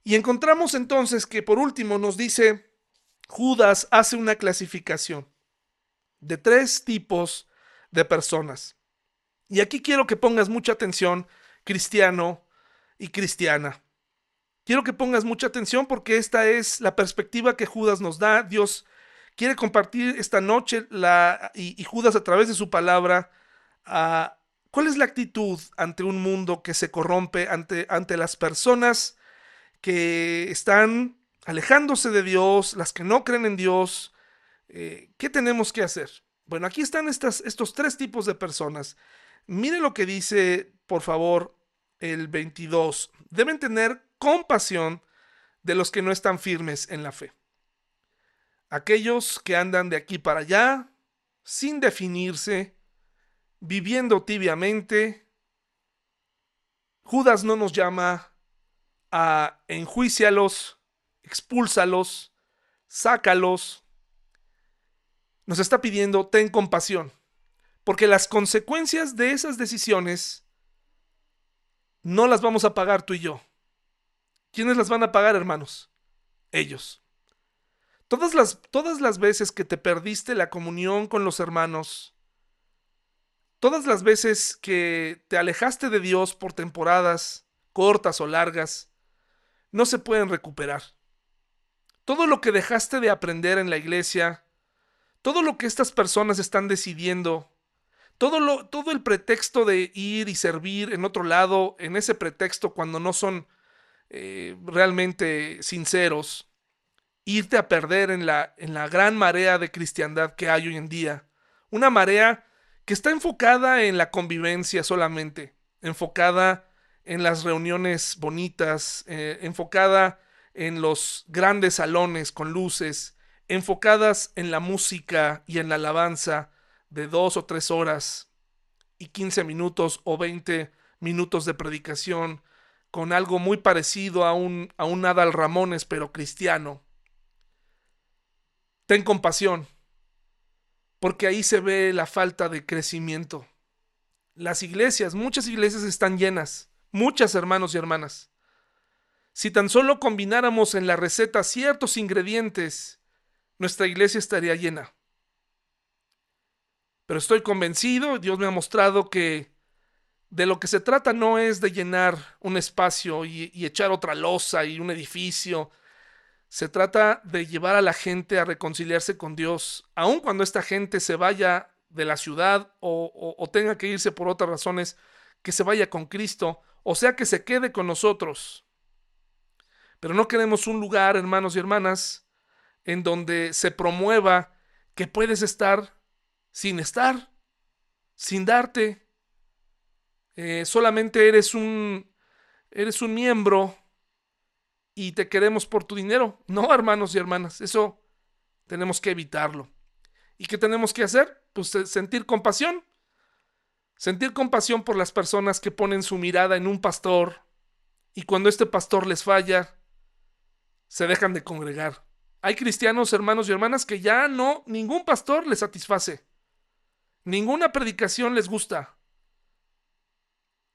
Y encontramos entonces que por último nos dice, Judas hace una clasificación de tres tipos de personas. Y aquí quiero que pongas mucha atención, cristiano y cristiana. Quiero que pongas mucha atención porque esta es la perspectiva que Judas nos da. Dios quiere compartir esta noche la, y, Judas a través de su palabra a cuál es la actitud ante un mundo que se corrompe, ante, ante las personas que están alejándose de Dios, las que no creen en Dios. Eh, ¿Qué tenemos que hacer? Bueno, aquí están estos tres tipos de personas. Mire lo que dice, por favor, el 22. Deben tener compasión de los que no están firmes en la fe. Aquellos que andan de aquí para allá, sin definirse, viviendo tibiamente. Judas no nos llama a enjuicialos, expúlsalos, sácalos. Nos está pidiendo, ten compasión. Porque las consecuencias de esas decisiones no las vamos a pagar tú y yo. ¿Quiénes las van a pagar, hermanos? Ellos. Todas las, todas las veces que te perdiste la comunión con los hermanos, todas las veces que te alejaste de Dios por temporadas cortas o largas, no se pueden recuperar. Todo lo que dejaste de aprender en la iglesia, todo lo que estas personas están decidiendo todo, lo, todo el pretexto de ir y servir en otro lado, en ese pretexto cuando no son eh, realmente sinceros, irte a perder en la, en la gran marea de cristiandad que hay hoy en día. Una marea que está enfocada en la convivencia solamente, enfocada en las reuniones bonitas, eh, enfocada en los grandes salones con luces, enfocadas en la música y en la alabanza, de dos o tres horas y 15 minutos o 20 minutos de predicación con algo muy parecido a un, a un Adal Ramones, pero cristiano. Ten compasión, porque ahí se ve la falta de crecimiento. Las iglesias, muchas iglesias están llenas, muchas hermanos y hermanas. Si tan solo combináramos en la receta ciertos ingredientes, nuestra iglesia estaría llena. Pero estoy convencido, Dios me ha mostrado que de lo que se trata no es de llenar un espacio y, echar otra losa y un edificio. Se trata de llevar a la gente a reconciliarse con Dios, aun cuando esta gente se vaya de la ciudad o, tenga que irse por otras razones, que se vaya con Cristo, o sea que se quede con nosotros. Pero no queremos un lugar, hermanos y hermanas, en donde se promueva que puedes estar sin estar, sin darte. Eh, solamente eres un, eres un miembro y te queremos por tu dinero. No, hermanos y hermanas, eso tenemos que evitarlo. ¿Y qué tenemos que hacer? Pues sentir compasión. Sentir compasión por las personas que ponen su mirada en un pastor y cuando este pastor les falla, se dejan de congregar. Hay cristianos, hermanos y hermanas, que ya no, ningún pastor les satisface. Ninguna predicación les gusta.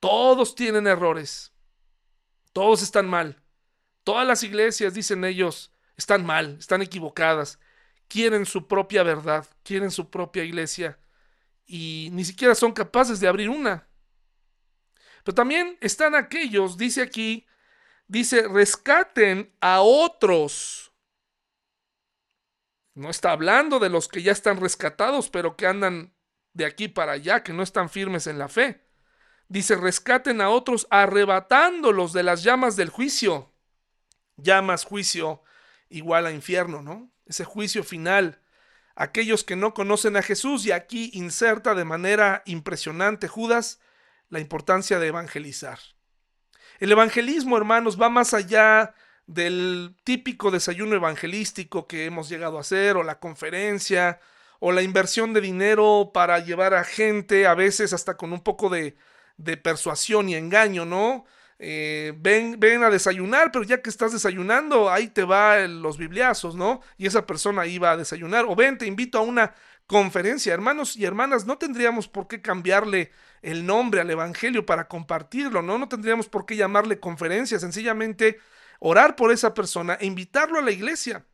Todos tienen errores. Todos están mal. Todas las iglesias, dicen ellos, están mal, están equivocadas. Quieren su propia verdad, quieren su propia iglesia y ni siquiera son capaces de abrir una. Pero también están aquellos, dice aquí, dice, rescaten a otros No está hablando de los que ya están rescatados, pero que andan de aquí para allá, que no están firmes en la fe. Dice, rescaten a otros arrebatándolos de las llamas del juicio. Llamas, juicio, igual a infierno, ¿no? Ese juicio final. Aquellos que no conocen a Jesús, y aquí inserta de manera impresionante Judas la importancia de evangelizar. El evangelismo, hermanos, va más allá del típico desayuno evangelístico que hemos llegado a hacer, o la conferencia, o la inversión de dinero para llevar a gente, a veces hasta con un poco de, de persuasión y engaño, ¿no? Eh, ven, ven a desayunar, pero ya que estás desayunando, ahí te va los bibliazos, ¿no? Y esa persona iba a desayunar. O ven, te invito a una conferencia. Hermanos y hermanas, no tendríamos por qué cambiarle el nombre al Evangelio para compartirlo, ¿no? No tendríamos por qué llamarle conferencia, sencillamente orar por esa persona e invitarlo a la iglesia.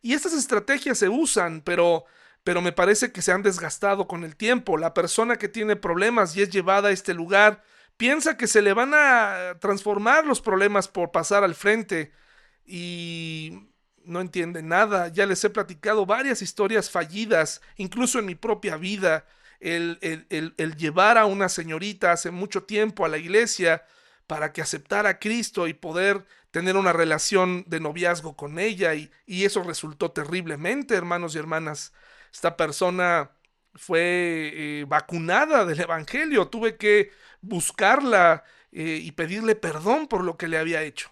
Y estas estrategias se usan, pero pero me parece que se han desgastado con el tiempo. La persona que tiene problemas y es llevada a este lugar piensa que se le van a transformar los problemas por pasar al frente y no entiende nada. Ya les he platicado varias historias fallidas, incluso en mi propia vida. El, el, llevar a una señorita hace mucho tiempo a la iglesia para que aceptara a Cristo y poder tener una relación de noviazgo con ella y, y eso resultó terriblemente, hermanos y hermanas esta persona fue eh, vacunada del Evangelio, tuve que buscarla eh, y pedirle perdón por lo que le había hecho.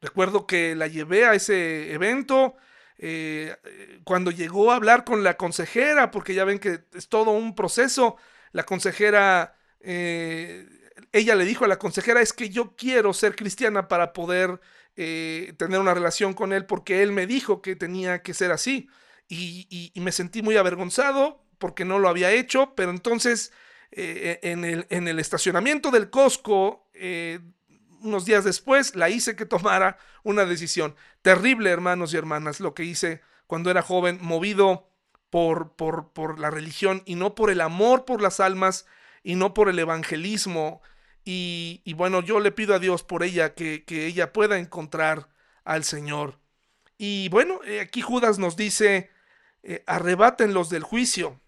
Recuerdo que la llevé a ese evento, eh, cuando llegó a hablar con la consejera, porque ya ven que es todo un proceso, la consejera, ella le dijo a la consejera, es que yo quiero ser cristiana para poder eh, tener una relación con él porque él me dijo que tenía que ser así. Y, me sentí muy avergonzado porque no lo había hecho, pero entonces eh, en, el, en, el, estacionamiento del Costco, eh, unos días después, la hice que tomara una decisión. Terrible, hermanos y hermanas, lo que hice cuando era joven, movido por, por, por la religión y no por el amor por las almas y no por el evangelismo y, bueno, yo le pido a Dios por ella que, ella pueda encontrar al Señor. Y bueno, eh, aquí Judas nos dice, eh, arrebátenlos del juicio.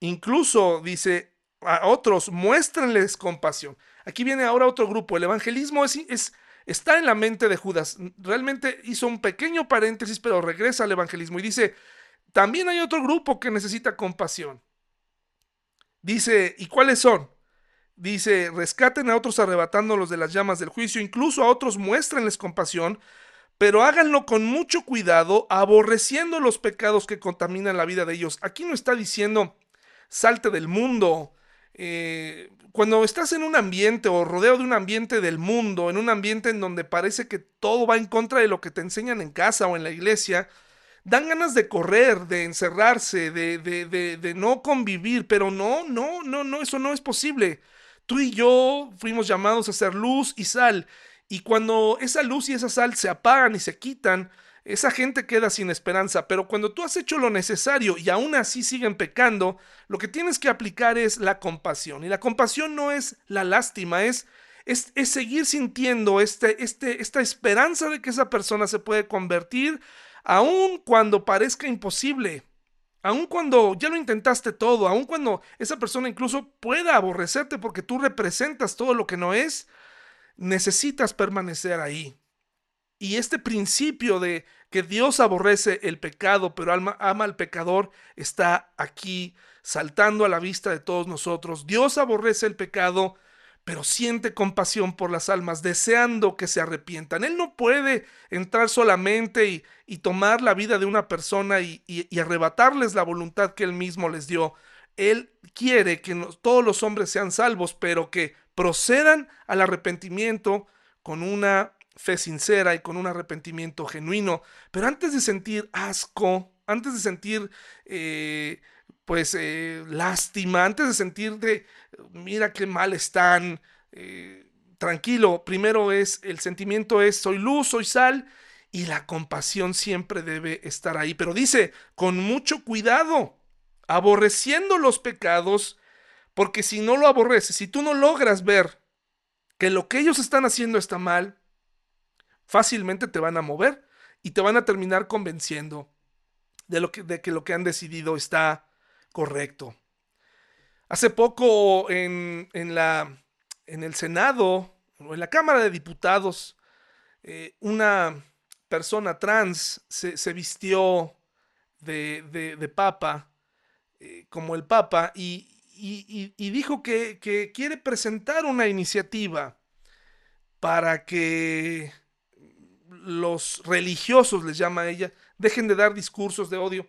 Incluso dice a otros, muéstrenles compasión. Aquí viene ahora otro grupo. El evangelismo es, es, está en la mente de Judas. Realmente hizo un pequeño paréntesis, pero regresa al evangelismo y dice, también hay otro grupo que necesita compasión. Dice, ¿y cuáles son? Dice, rescaten a otros arrebatándolos de las llamas del juicio, incluso a otros muéstrenles compasión, pero háganlo con mucho cuidado, aborreciendo los pecados que contaminan la vida de ellos. Aquí no está diciendo, salte del mundo. Eh, cuando estás en un ambiente o rodeo de un ambiente del mundo, en un ambiente en donde parece que todo va en contra de lo que te enseñan en casa o en la iglesia, dan ganas de correr, de encerrarse, de, de, de, de no convivir, pero no, no, no, no, eso no es posible. Tú y yo fuimos llamados a ser luz y sal. Y cuando esa luz y esa sal se apagan y se quitan, esa gente queda sin esperanza. Pero cuando tú has hecho lo necesario y aún así siguen pecando, lo que tienes que aplicar es la compasión. Y la compasión no es la lástima, es, es, seguir sintiendo este, este, esta esperanza de que esa persona se puede convertir, aun cuando parezca imposible aun cuando ya lo intentaste todo, aun cuando esa persona incluso pueda aborrecerte porque tú representas todo lo que no es, necesitas permanecer ahí. Y este principio de que Dios aborrece el pecado, pero ama, ama al pecador, está aquí saltando a la vista de todos nosotros. Dios aborrece el pecado, pero siente compasión por las almas, deseando que se arrepientan. Él no puede entrar solamente y, tomar la vida de una persona y, arrebatarles la voluntad que él mismo les dio. Él quiere que todos los hombres sean salvos, pero que procedan al arrepentimiento con una fe sincera y con un arrepentimiento genuino. Pero antes de sentir asco, antes de sentir eh, pues eh, lástima, antes de sentirte, mira qué mal están, eh, tranquilo, primero es, el sentimiento es, soy luz, soy sal, y la compasión siempre debe estar ahí. Pero dice, con mucho cuidado, aborreciendo los pecados, porque si no lo aborreces, si tú no logras ver que lo que ellos están haciendo está mal, fácilmente te van a mover y te van a terminar convenciendo de, lo que, de que lo que han decidido está correcto. Hace poco en, la, en el Senado o en la Cámara de Diputados, eh, una persona trans se, vistió de, papa, eh, como el papa, y, dijo que, que, quiere presentar una iniciativa para que los religiosos, les llama ella, dejen de dar discursos de odio.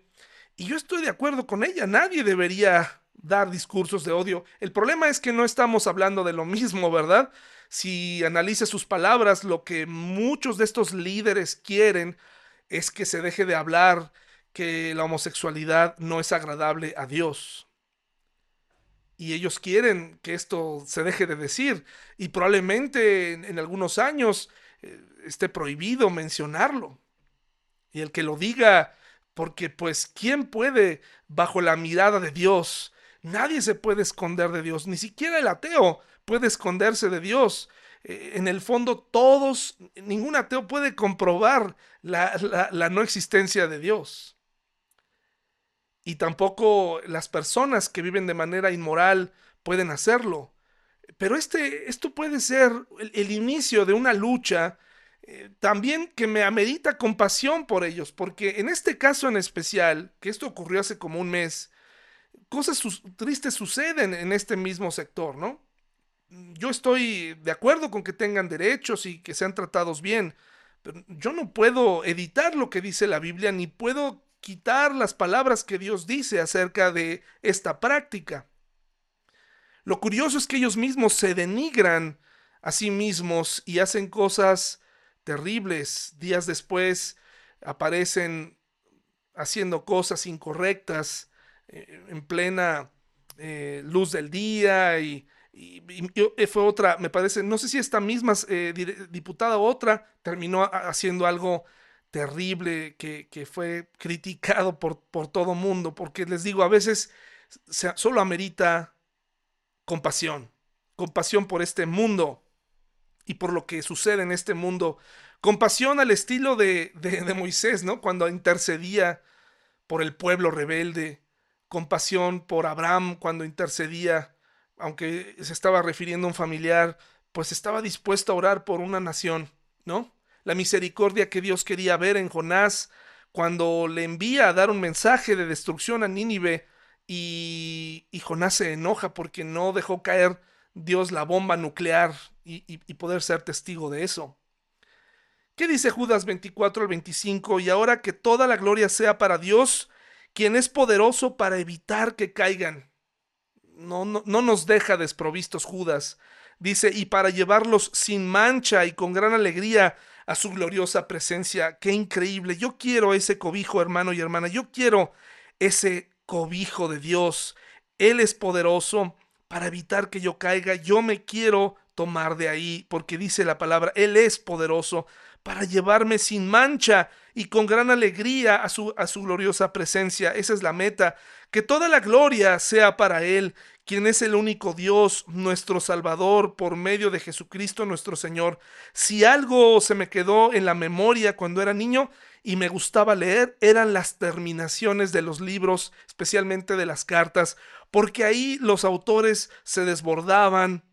Y yo estoy de acuerdo con ella, nadie debería dar discursos de odio. El problema es que no estamos hablando de lo mismo, ¿verdad? Si analiza sus palabras, lo que muchos de estos líderes quieren es que se deje de hablar que la homosexualidad no es agradable a Dios. Y ellos quieren que esto se deje de decir. Y probablemente en, algunos años eh, esté prohibido mencionarlo. Y el que lo diga, porque pues, ¿quién puede, bajo la mirada de Dios, nadie se puede esconder de Dios, ni siquiera el ateo puede esconderse de Dios. Eh, en el fondo, todos, ningún ateo puede comprobar la, la no existencia de Dios. Y tampoco las personas que viven de manera inmoral pueden hacerlo. Pero este, esto puede ser el inicio de una lucha eh, también que me amerita compasión por ellos, porque en este caso en especial, que esto ocurrió hace como un mes, cosas tristes suceden en este mismo sector, ¿no? Yo estoy de acuerdo con que tengan derechos y que sean tratados bien, pero yo no puedo editar lo que dice la Biblia, ni puedo quitar las palabras que Dios dice acerca de esta práctica. Lo curioso es que ellos mismos se denigran a sí mismos y hacen cosas terribles. Días después aparecen haciendo cosas incorrectas eh, en plena eh, luz del día y, eh, fue otra, me parece, no sé si esta misma diputada o otra terminó haciendo algo terrible que, fue criticado por, por todo mundo, porque les digo, a veces solo amerita compasión, compasión por este mundo y por lo que sucede en este mundo. Compasión al estilo de, de, Moisés, ¿no? Cuando intercedía por el pueblo rebelde. Compasión por Abraham cuando intercedía, aunque se estaba refiriendo a un familiar, pues estaba dispuesto a orar por una nación, ¿no? La misericordia que Dios quería ver en Jonás cuando le envía a dar un mensaje de destrucción a Nínive y, y Jonás se enoja porque no dejó caer Dios la bomba nuclear y, poder ser testigo de eso. ¿Qué dice Judas 24 al 25? Y ahora que toda la gloria sea para Dios, quien es poderoso para evitar que caigan. No, no, no, nos deja desprovistos Judas. Dice, y para llevarlos sin mancha y con gran alegría a su gloriosa presencia. Qué increíble. Yo quiero ese cobijo, hermano y hermana. Yo quiero ese cobijo de Dios. Él es poderoso para evitar que yo caiga. Yo me quiero tomar de ahí, porque dice la palabra, Él es poderoso para llevarme sin mancha y con gran alegría a su, a su gloriosa presencia. Esa es la meta, que toda la gloria sea para Él, quien es el único Dios, nuestro Salvador, por medio de Jesucristo nuestro Señor. Si algo se me quedó en la memoria cuando era niño y me gustaba leer, eran las terminaciones de los libros, especialmente de las cartas, porque ahí los autores se desbordaban,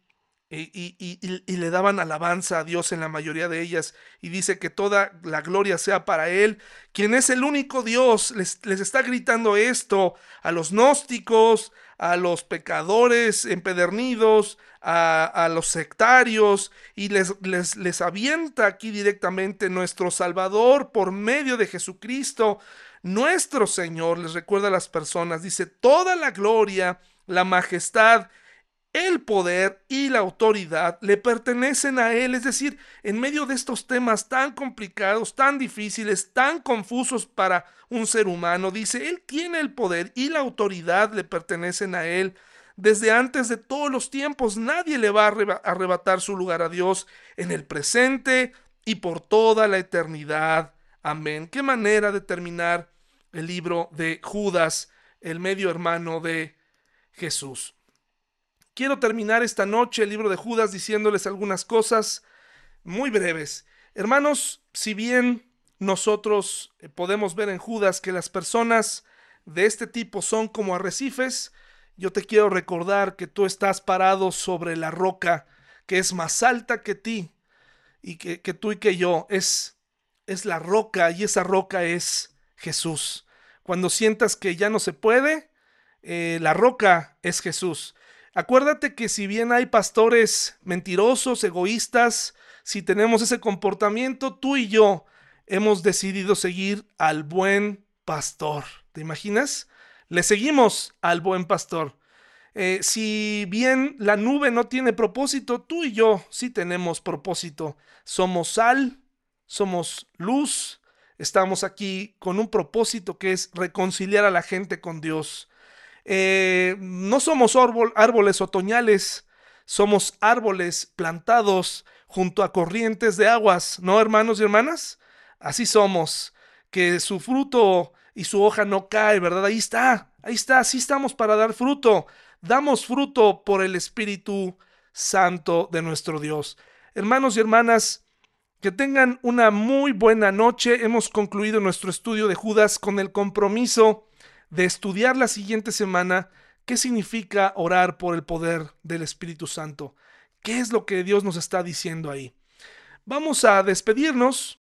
y, le daban alabanza a Dios en la mayoría de ellas. Y dice que toda la gloria sea para Él, quien es el único Dios. Les, está gritando esto a los gnósticos, a los pecadores empedernidos, a, los sectarios, y les, les, les avienta aquí directamente nuestro Salvador por medio de Jesucristo. Nuestro Señor les recuerda a las personas, dice, toda la gloria, la majestad, el poder y la autoridad le pertenecen a Él. Es decir, en medio de estos temas tan complicados, tan difíciles, tan confusos para un ser humano, dice, Él tiene el poder y la autoridad le pertenecen a Él. Desde antes de todos los tiempos, nadie le va a arrebatar su lugar a Dios en el presente y por toda la eternidad. Amén. Qué manera de terminar el libro de Judas, el medio hermano de Jesús. Quiero terminar esta noche el libro de Judas diciéndoles algunas cosas muy breves. Hermanos, si bien nosotros eh, podemos ver en Judas que las personas de este tipo son como arrecifes, yo te quiero recordar que tú estás parado sobre la roca que es más alta que ti y que, tú y que yo. Es, es la roca y esa roca es Jesús. Cuando sientas que ya no se puede, eh, la roca es Jesús. Acuérdate que si bien hay pastores mentirosos, egoístas, si tenemos ese comportamiento, tú y yo hemos decidido seguir al buen pastor. ¿Te imaginas? Le seguimos al buen pastor. Eh, si bien la nube no tiene propósito, tú y yo sí tenemos propósito. Somos sal, somos luz, estamos aquí con un propósito que es reconciliar a la gente con Dios. Eh, no somos árboles otoñales, somos árboles plantados junto a corrientes de aguas, ¿no, hermanos y hermanas? Así somos, que su fruto y su hoja no cae, ¿verdad? Ahí está, ahí está, así estamos para dar fruto. Damos fruto por el Espíritu Santo de nuestro Dios. Hermanos y hermanas, que tengan una muy buena noche. Hemos concluido nuestro estudio de Judas con el compromiso de estudiar la siguiente semana qué significa orar por el poder del Espíritu Santo. ¿Qué es lo que Dios nos está diciendo ahí? Vamos a despedirnos